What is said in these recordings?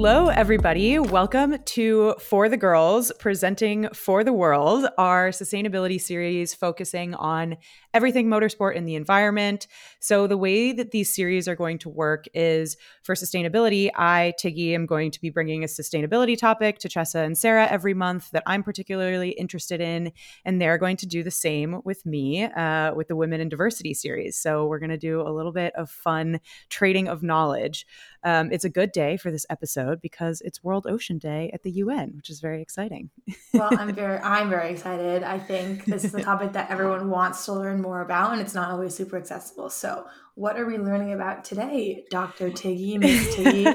Hello, everybody. Welcome to For the Girls, presenting For the World, our sustainability series focusing on everything motorsport and the environment. So, the way that these series are going to work is for sustainability, I, Tiggy, am going to be bringing a sustainability topic to Chessa and Sarah every month that I'm particularly interested in. And they're going to do the same with me uh, with the Women in Diversity series. So, we're going to do a little bit of fun trading of knowledge. Um, it's a good day for this episode because it's World Ocean Day at the UN, which is very exciting. well, I'm very, I'm very excited. I think this is a topic that everyone wants to learn more about, and it's not always super accessible. So, what are we learning about today, Dr. Tiggy, Miss Tiggy?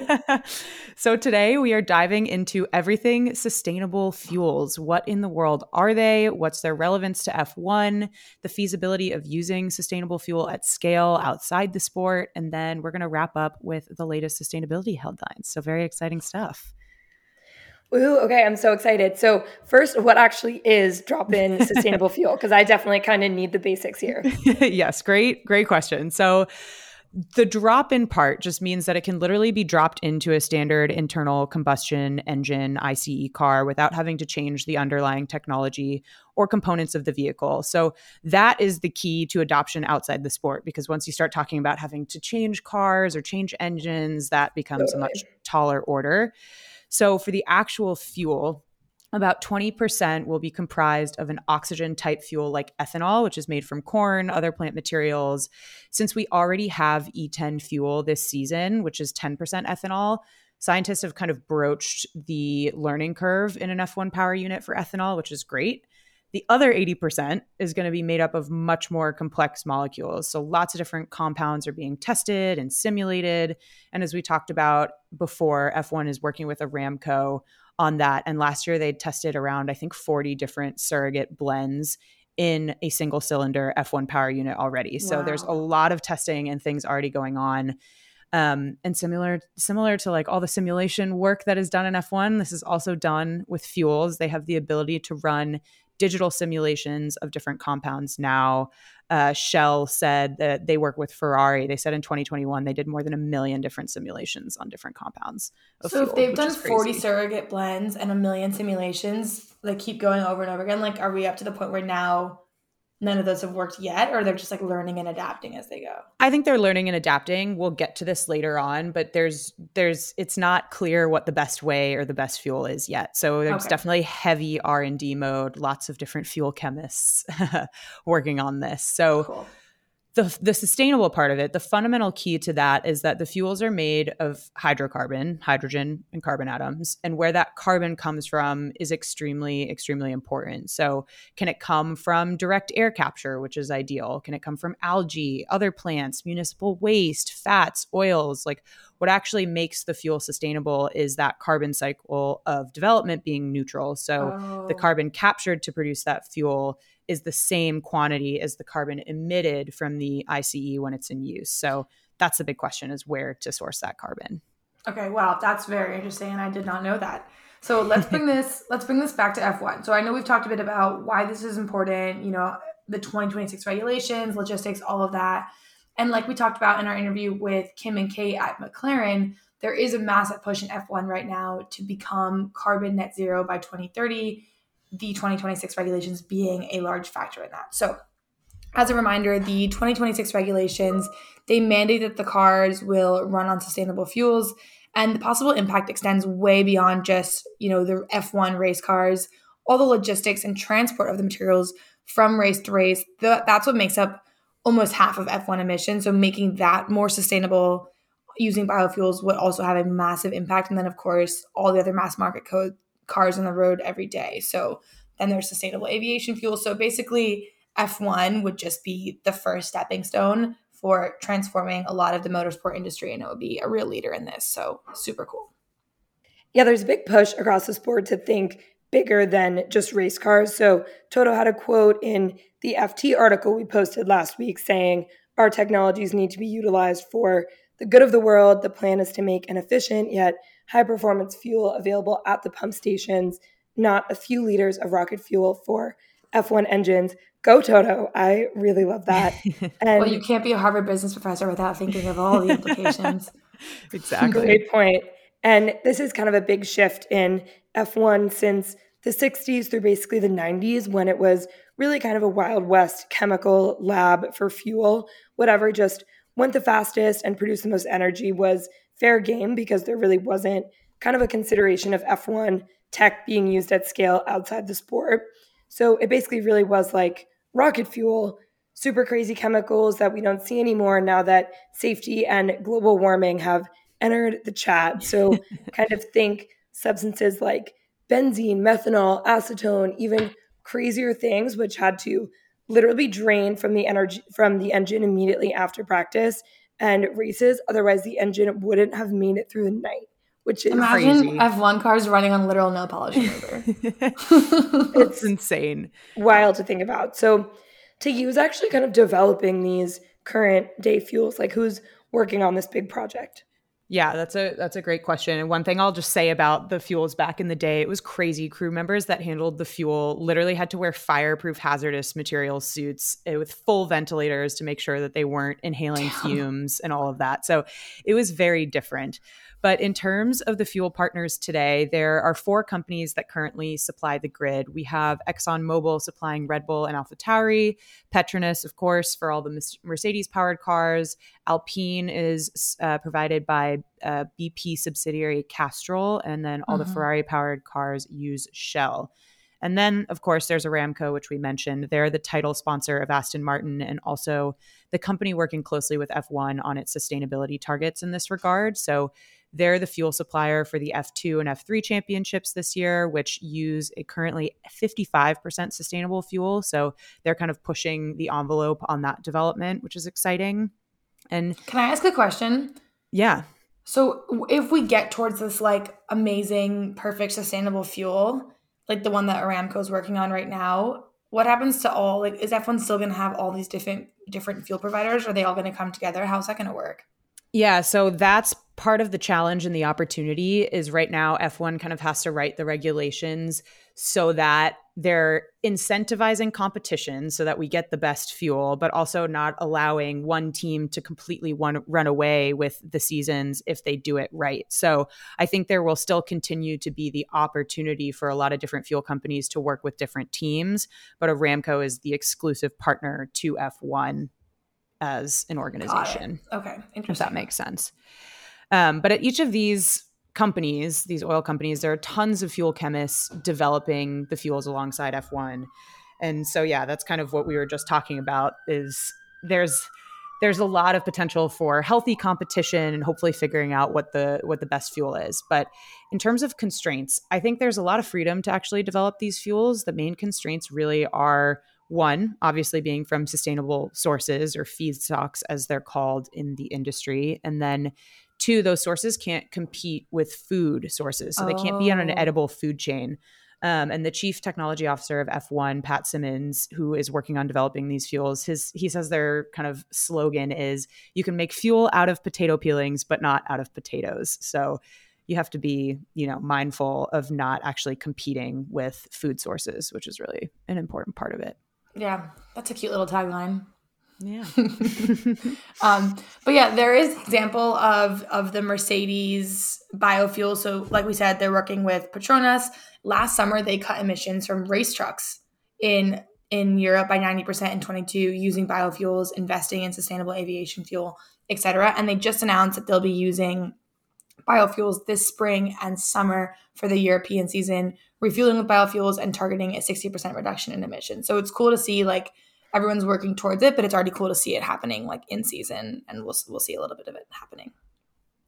so, today we are diving into everything sustainable fuels. What in the world are they? What's their relevance to F1? The feasibility of using sustainable fuel at scale outside the sport. And then we're going to wrap up with the latest sustainability headlines. So, very exciting stuff. Ooh, okay, I'm so excited. So, first, what actually is drop in sustainable fuel? Because I definitely kind of need the basics here. yes, great, great question. So, the drop in part just means that it can literally be dropped into a standard internal combustion engine ICE car without having to change the underlying technology or components of the vehicle. So that is the key to adoption outside the sport because once you start talking about having to change cars or change engines, that becomes totally. a much taller order. So for the actual fuel, about 20% will be comprised of an oxygen type fuel like ethanol, which is made from corn, other plant materials. Since we already have E10 fuel this season, which is 10% ethanol, scientists have kind of broached the learning curve in an F1 power unit for ethanol, which is great. The other 80% is going to be made up of much more complex molecules. So lots of different compounds are being tested and simulated. And as we talked about before, F1 is working with Aramco on that. And last year they tested around, I think, 40 different surrogate blends in a single cylinder F1 power unit already. So wow. there's a lot of testing and things already going on. Um, and similar similar to like all the simulation work that is done in F1, this is also done with fuels. They have the ability to run digital simulations of different compounds now. Uh, Shell said that they work with Ferrari. They said in 2021 they did more than a million different simulations on different compounds. so fuel, if they've done 40 surrogate blends and a million simulations, like keep going over and over again, like are we up to the point where now none of those have worked yet or they're just like learning and adapting as they go? I think they're learning and adapting. We'll get to this later on but there's there's it's not clear what the best way or the best fuel is yet. So there's okay. definitely heavy r&d mode lots of different fuel chemists working on this. So cool the, the sustainable part of it, the fundamental key to that is that the fuels are made of hydrocarbon, hydrogen and carbon atoms. And where that carbon comes from is extremely, extremely important. So, can it come from direct air capture, which is ideal? Can it come from algae, other plants, municipal waste, fats, oils? Like, what actually makes the fuel sustainable is that carbon cycle of development being neutral. So, oh. the carbon captured to produce that fuel is the same quantity as the carbon emitted from the ICE when it's in use. So that's the big question is where to source that carbon. Okay, wow, that's very interesting and I did not know that. So let's bring this let's bring this back to F1. So I know we've talked a bit about why this is important, you know, the 2026 regulations, logistics, all of that. And like we talked about in our interview with Kim and Kate at McLaren, there is a massive push in F1 right now to become carbon net zero by 2030 the 2026 regulations being a large factor in that. So, as a reminder, the 2026 regulations they mandate that the cars will run on sustainable fuels, and the possible impact extends way beyond just you know the F1 race cars. All the logistics and transport of the materials from race to race, that's what makes up almost half of F1 emissions. So making that more sustainable using biofuels would also have a massive impact. And then, of course, all the other mass market code cars on the road every day. So then there's sustainable aviation fuel. So basically, F1 would just be the first stepping stone for transforming a lot of the motorsport industry, and it would be a real leader in this. So super cool. Yeah, there's a big push across the sport to think bigger than just race cars. So Toto had a quote in the FT article we posted last week saying, Our technologies need to be utilized for the good of the world. The plan is to make an efficient yet high performance fuel available at the pump stations, not a few liters of rocket fuel for F1 engines. Go Toto. I really love that. And well, you can't be a Harvard business professor without thinking of all the implications. exactly. Great point. And this is kind of a big shift in F1 since the 60s through basically the 90s when it was really kind of a Wild West chemical lab for fuel. Whatever just went the fastest and produced the most energy was fair game because there really wasn't kind of a consideration of F1 tech being used at scale outside the sport. So it basically really was like rocket fuel, super crazy chemicals that we don't see anymore now that safety and global warming have entered the chat. So kind of think substances like benzene, methanol, acetone, even crazier things, which had to literally drain from the energy from the engine immediately after practice and races. Otherwise, the engine wouldn't have made it through the night. Which is imagine F one cars running on literal no polish remover. it's insane, wild to think about. So, Tiggy was actually kind of developing these current day fuels. Like, who's working on this big project? Yeah, that's a that's a great question. And one thing I'll just say about the fuels back in the day, it was crazy. Crew members that handled the fuel literally had to wear fireproof hazardous material suits eh, with full ventilators to make sure that they weren't inhaling Damn. fumes and all of that. So it was very different. But in terms of the fuel partners today, there are four companies that currently supply the grid. We have ExxonMobil supplying Red Bull and AlphaTauri, Petronas, of course, for all the Mercedes powered cars. Alpine is uh, provided by uh, BP subsidiary Castrol, and then all the mm-hmm. Ferrari powered cars use Shell. And then, of course, there's Aramco, which we mentioned. They're the title sponsor of Aston Martin and also the company working closely with F1 on its sustainability targets in this regard. So they're the fuel supplier for the F2 and F3 championships this year, which use a currently 55% sustainable fuel. So they're kind of pushing the envelope on that development, which is exciting. And can I ask a question? Yeah. So if we get towards this like amazing, perfect, sustainable fuel, like the one that Aramco is working on right now, what happens to all like is F1 still going to have all these different different fuel providers? Are they all going to come together? How's that going to work? Yeah, so that's part of the challenge and the opportunity is right now F1 kind of has to write the regulations so that they're incentivizing competition so that we get the best fuel, but also not allowing one team to completely one, run away with the seasons if they do it right. So I think there will still continue to be the opportunity for a lot of different fuel companies to work with different teams, but Aramco is the exclusive partner to F1 as an organization. Okay, interesting. If that makes sense. Um, but at each of these companies, these oil companies, there are tons of fuel chemists developing the fuels alongside F1. And so yeah, that's kind of what we were just talking about is there's there's a lot of potential for healthy competition and hopefully figuring out what the what the best fuel is. But in terms of constraints, I think there's a lot of freedom to actually develop these fuels. The main constraints really are one, obviously being from sustainable sources or feedstocks, as they're called in the industry. And then two, those sources can't compete with food sources. So oh. they can't be on an oh. edible food chain. Um, and the chief technology officer of F1, Pat Symonds, who is working on developing these fuels, his he says their kind of slogan is you can make fuel out of potato peelings, but not out of potatoes. So you have to be, you know, mindful of not actually competing with food sources, which is really an important part of it. Yeah, that's a cute little tagline. Yeah. um, but yeah, there is example of of the Mercedes biofuel. So, like we said, they're working with Petronas. Last summer, they cut emissions from race trucks in in Europe by 90% in 22 using biofuels, investing in sustainable aviation fuel, etc. And they just announced that they'll be using biofuels this spring and summer for the European season, refueling with biofuels and targeting a 60% reduction in emissions. So it's cool to see like everyone's working towards it, but it's already cool to see it happening like in season and we'll we'll see a little bit of it happening.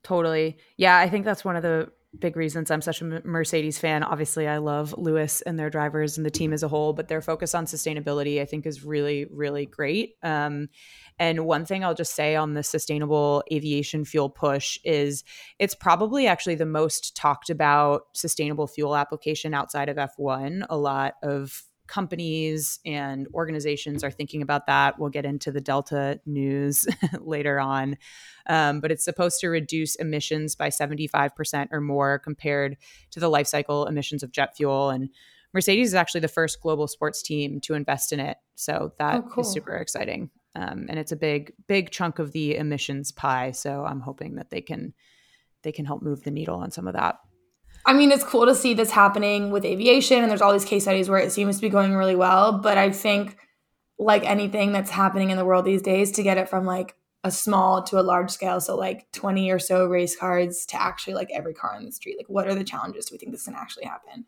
Totally. Yeah, I think that's one of the big reasons I'm such a Mercedes fan. Obviously, I love Lewis and their drivers and the team as a whole, but their focus on sustainability, I think, is really, really great. Um, and one thing I'll just say on the sustainable aviation fuel push is it's probably actually the most talked about sustainable fuel application outside of F1. A lot of companies and organizations are thinking about that. We'll get into the Delta news later on. Um, but it's supposed to reduce emissions by 75% or more compared to the life cycle emissions of jet fuel. And Mercedes is actually the first global sports team to invest in it. So that oh, cool. is super exciting. Um, and it's a big, big chunk of the emissions pie. So I'm hoping that they can they can help move the needle on some of that. I mean, it's cool to see this happening with aviation, and there's all these case studies where it seems to be going really well. But I think, like anything that's happening in the world these days, to get it from like a small to a large scale, so like 20 or so race cars to actually like every car in the street, like what are the challenges? Do we think this can actually happen?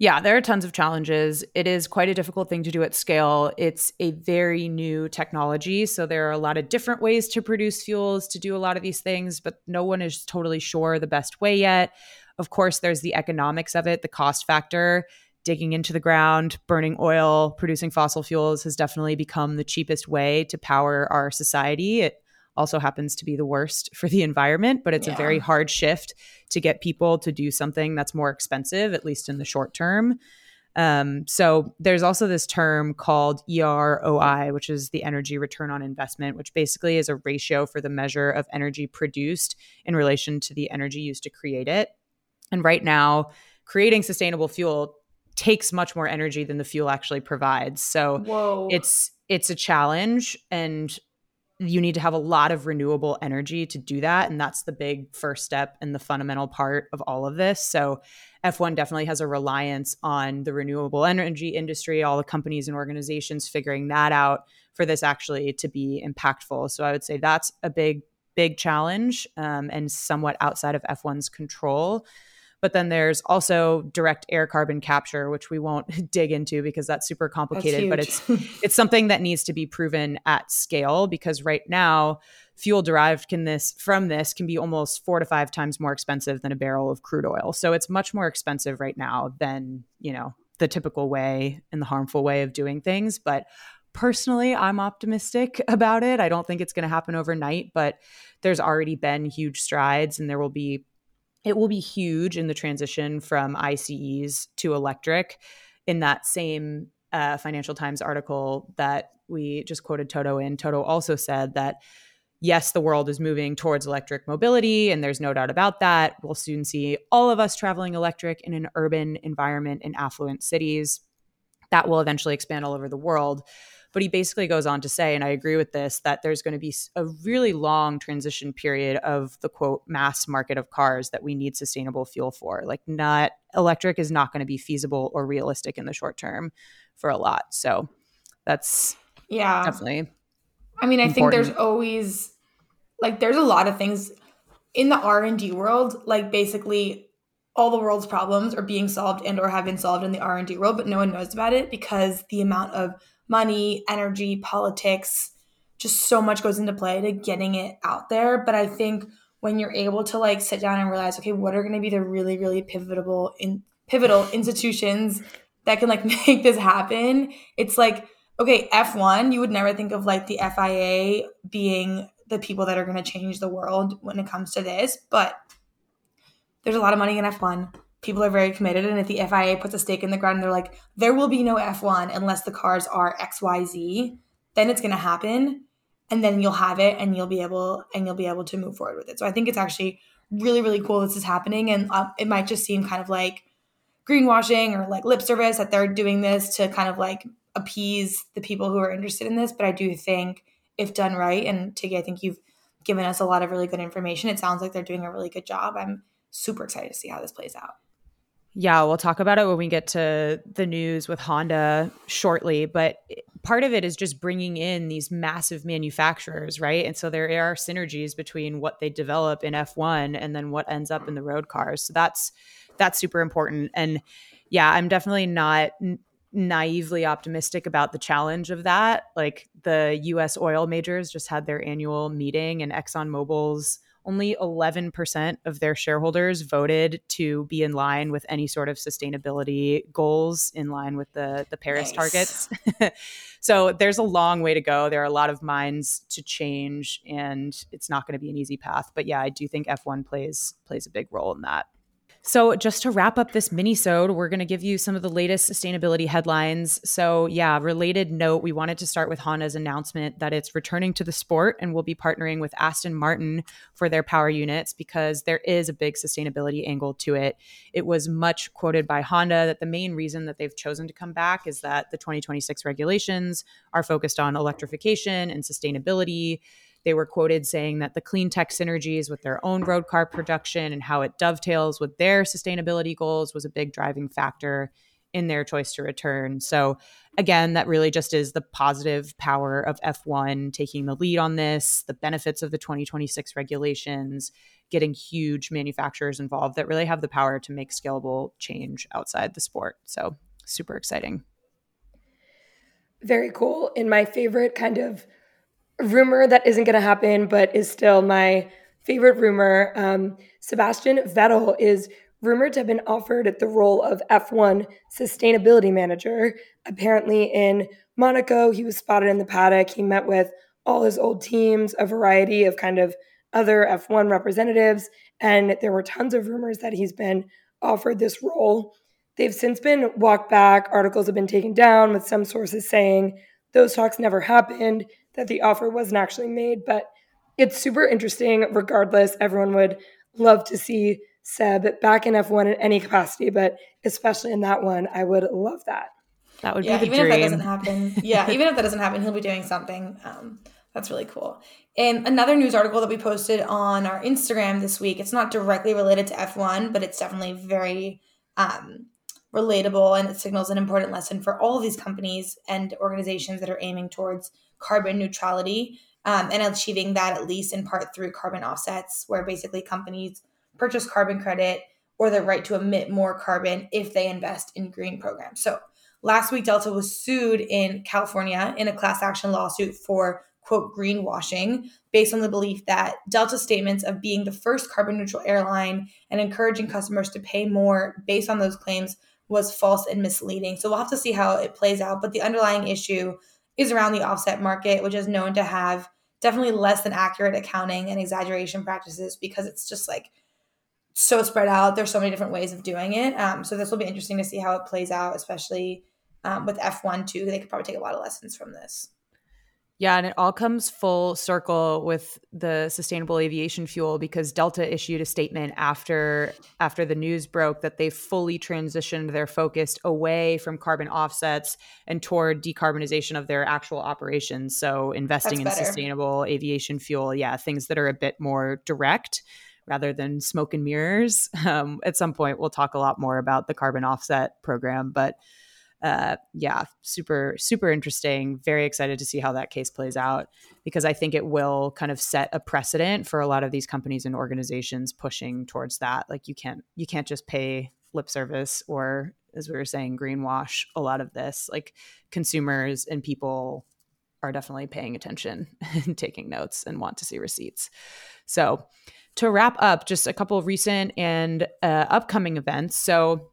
Yeah, there are tons of challenges. It is quite a difficult thing to do at scale. It's a very new technology. So there are a lot of different ways to produce fuels to do a lot of these things, but no one is totally sure the best way yet. Of course, there's the economics of it, the cost factor. Digging into the ground, burning oil, producing fossil fuels has definitely become the cheapest way to power our society. It also happens to be the worst for the environment, but it's yeah. a very hard shift to get people to do something that's more expensive, at least in the short term. Um, so there's also this term called EROI, which is the energy return on investment, which basically is a ratio for the measure of energy produced in relation to the energy used to create it. And right now, creating sustainable fuel takes much more energy than the fuel actually provides. So Whoa. it's it's a challenge and you need to have a lot of renewable energy to do that and that's the big first step and the fundamental part of all of this so f1 definitely has a reliance on the renewable energy industry all the companies and organizations figuring that out for this actually to be impactful so i would say that's a big big challenge um, and somewhat outside of f1's control but then there's also direct air carbon capture, which we won't dig into because that's super complicated. That's but it's it's something that needs to be proven at scale because right now, fuel derived can this from this can be almost four to five times more expensive than a barrel of crude oil. So it's much more expensive right now than you know the typical way and the harmful way of doing things. But personally, I'm optimistic about it. I don't think it's going to happen overnight, but there's already been huge strides, and there will be it will be huge in the transition from ICEs to electric. In that same uh, Financial Times article that we just quoted Toto in, Toto also said that yes, the world is moving towards electric mobility, and there's no doubt about that. We'll soon see all of us traveling electric in an urban environment in affluent cities. That will eventually expand all over the world. But he basically goes on to say, and I agree with this, that there's going to be a really long transition period of the quote mass market of cars that we need sustainable fuel for. Like, not electric is not going to be feasible or realistic in the short term for a lot. So that's yeah, definitely. I mean, I important. think there's always like there's a lot of things in the R&D world, like basically all the world's problems are being solved and or have been solved in the R&D world, but no one knows about it because the amount of money, energy, politics, just so much goes into play to getting it out there. But I think when you're able to like sit down and realize, okay, what are going to be the really, really pivotal in pivotal institutions that can like make this happen? It's like, okay, F1, you would never think of like the FIA being the people that are going to change the world when it comes to this, but there's a lot of money in F1 people are very committed. And if the FIA puts a stake in the ground, they're like, there will be no F1 unless the cars are XYZ, then it's going to happen. And then you'll have it and you'll be able and you'll be able to move forward with it. So I think it's actually really, really cool this is happening. And uh, it might just seem kind of like greenwashing or like lip service that they're doing this to kind of like appease the people who are interested in this. But I do think if done right, and Tiggy, I think you've given us a lot of really good information. It sounds like they're doing a really good job. I'm super excited to see how this plays out. Yeah, we'll talk about it when we get to the news with Honda shortly. But part of it is just bringing in these massive manufacturers, right? And so there are synergies between what they develop in F1 and then what ends up in the road cars. So that's that's super important. And yeah, I'm definitely not n- naively optimistic about the challenge of that. Like the US oil majors just had their annual meeting and ExxonMobil's only 11% of their shareholders voted to be in line with any sort of sustainability goals in line with the, the Paris nice. targets. so there's a long way to go. There are a lot of minds to change and it's not going to be an easy path. But yeah, I do think F1 plays plays a big role in that. So, just to wrap up this mini-sode, we're going to give you some of the latest sustainability headlines. So, yeah, related note, we wanted to start with Honda's announcement that it's returning to the sport and will be partnering with Aston Martin for their power units because there is a big sustainability angle to it. It was much quoted by Honda that the main reason that they've chosen to come back is that the 2026 regulations are focused on electrification and sustainability They were quoted saying that the clean tech synergies with their own road car production and how it dovetails with their sustainability goals was a big driving factor in their choice to return. So, again, that really just is the positive power of F1 taking the lead on this, the benefits of the 2026 regulations, getting huge manufacturers involved that really have the power to make scalable change outside the sport. So, super exciting. Very cool. And my favorite kind of rumor that isn't going to happen, but is still my favorite rumor um, Sebastian Vettel is rumored to have been offered the role of F1 sustainability manager. Apparently, in Monaco, he was spotted in the paddock. He met with all his old teams, a variety of kind of other F1 representatives, and there were tons of rumors that he's been offered this role. They've since been walked back. Articles have been taken down, with some sources saying those talks never happened, that the offer wasn't actually made. But it's super interesting. Regardless, everyone would love to see Seb back in F1 in any capacity, but especially in that one, I would love that. That would yeah, be the even dream. if that doesn't happen. Yeah, even if that doesn't happen, he'll be doing something. Um, that's really cool. And another news article that we posted on our Instagram this week, it's not directly related to F1, but it's definitely very um, relatable and it signals an important lesson for all of these companies and organizations that are aiming towards carbon neutrality um, and achieving that at least in part through carbon offsets, where basically companies purchase carbon credit or the right to emit more carbon if they invest in green programs. So last week, Delta was sued in California in a class action lawsuit for quote greenwashing based on the belief that Delta's statements of being the first carbon neutral airline and encouraging customers to pay more based on those claims was false and misleading. So we'll have to see how it plays out. But the underlying issue is around the offset market, which is known to have definitely less than accurate accounting and exaggeration practices because it's just like so spread out. There's so many different ways of doing it. Um, so this will be interesting to see how it plays out, especially um, with F1 too. They could probably take a lot of lessons from this. Yeah, and it all comes full circle with the sustainable aviation fuel because Delta issued a statement after after the news broke that they fully transitioned their focus away from carbon offsets and toward decarbonization of their actual operations. So investing in sustainable aviation fuel, yeah, things that are a bit more direct rather than smoke and mirrors. Um, at some point, we'll talk a lot more about the carbon offset program, but uh, yeah, super, super interesting. Very excited to see how that case plays out because I think it will kind of set a precedent for a lot of these companies and organizations pushing towards that. Like you can't, you can't just pay lip service or, as we were saying, greenwash a lot of this. Like consumers and people are definitely paying attention and taking notes and want to see receipts. So, to wrap up, just a couple recent and uh, upcoming events. So,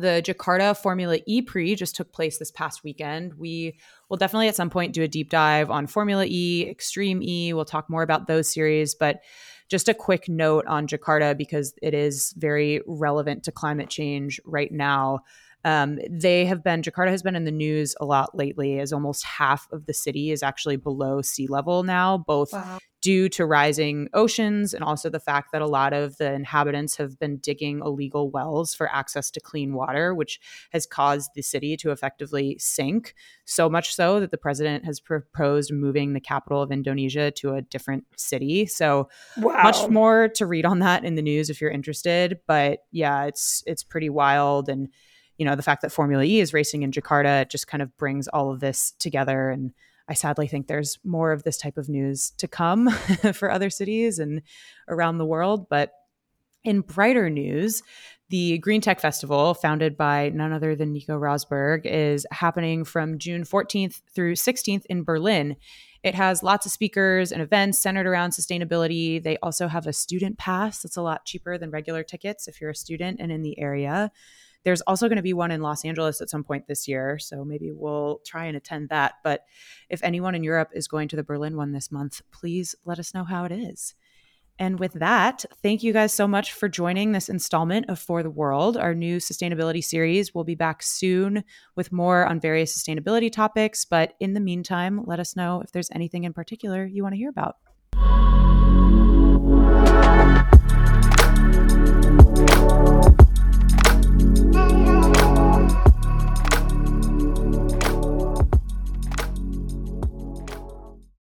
the Jakarta Formula E Prix just took place this past weekend. We will definitely at some point do a deep dive on Formula E, Extreme E. We'll talk more about those series, but just a quick note on Jakarta because it is very relevant to climate change right now. Um, they have been, Jakarta has been in the news a lot lately as almost half of the city is actually below sea level now, both wow due to rising oceans and also the fact that a lot of the inhabitants have been digging illegal wells for access to clean water, which has caused the city to effectively sink. So much so that the president has proposed moving the capital of Indonesia to a different city. So wow. much more to read on that in the news if you're interested. But yeah, it's it's pretty wild and you know the fact that Formula E is racing in Jakarta just kind of brings all of this together and I sadly think there's more of this type of news to come for other cities and around the world. But in brighter news, the Green Tech Festival, founded by none other than Nico Rosberg, is happening from June 14th through 16th in Berlin. It has lots of speakers and events centered around sustainability. They also have a student pass that's a lot cheaper than regular tickets if you're a student and in the area. There's also going to be one in Los Angeles at some point this year. So maybe we'll try and attend that. But if anyone in Europe is going to the Berlin one this month, please let us know how it is. And with that, thank you guys so much for joining this installment of For the World, our new sustainability series. We'll be back soon with more on various sustainability topics. But in the meantime, let us know if there's anything in particular you want to hear about.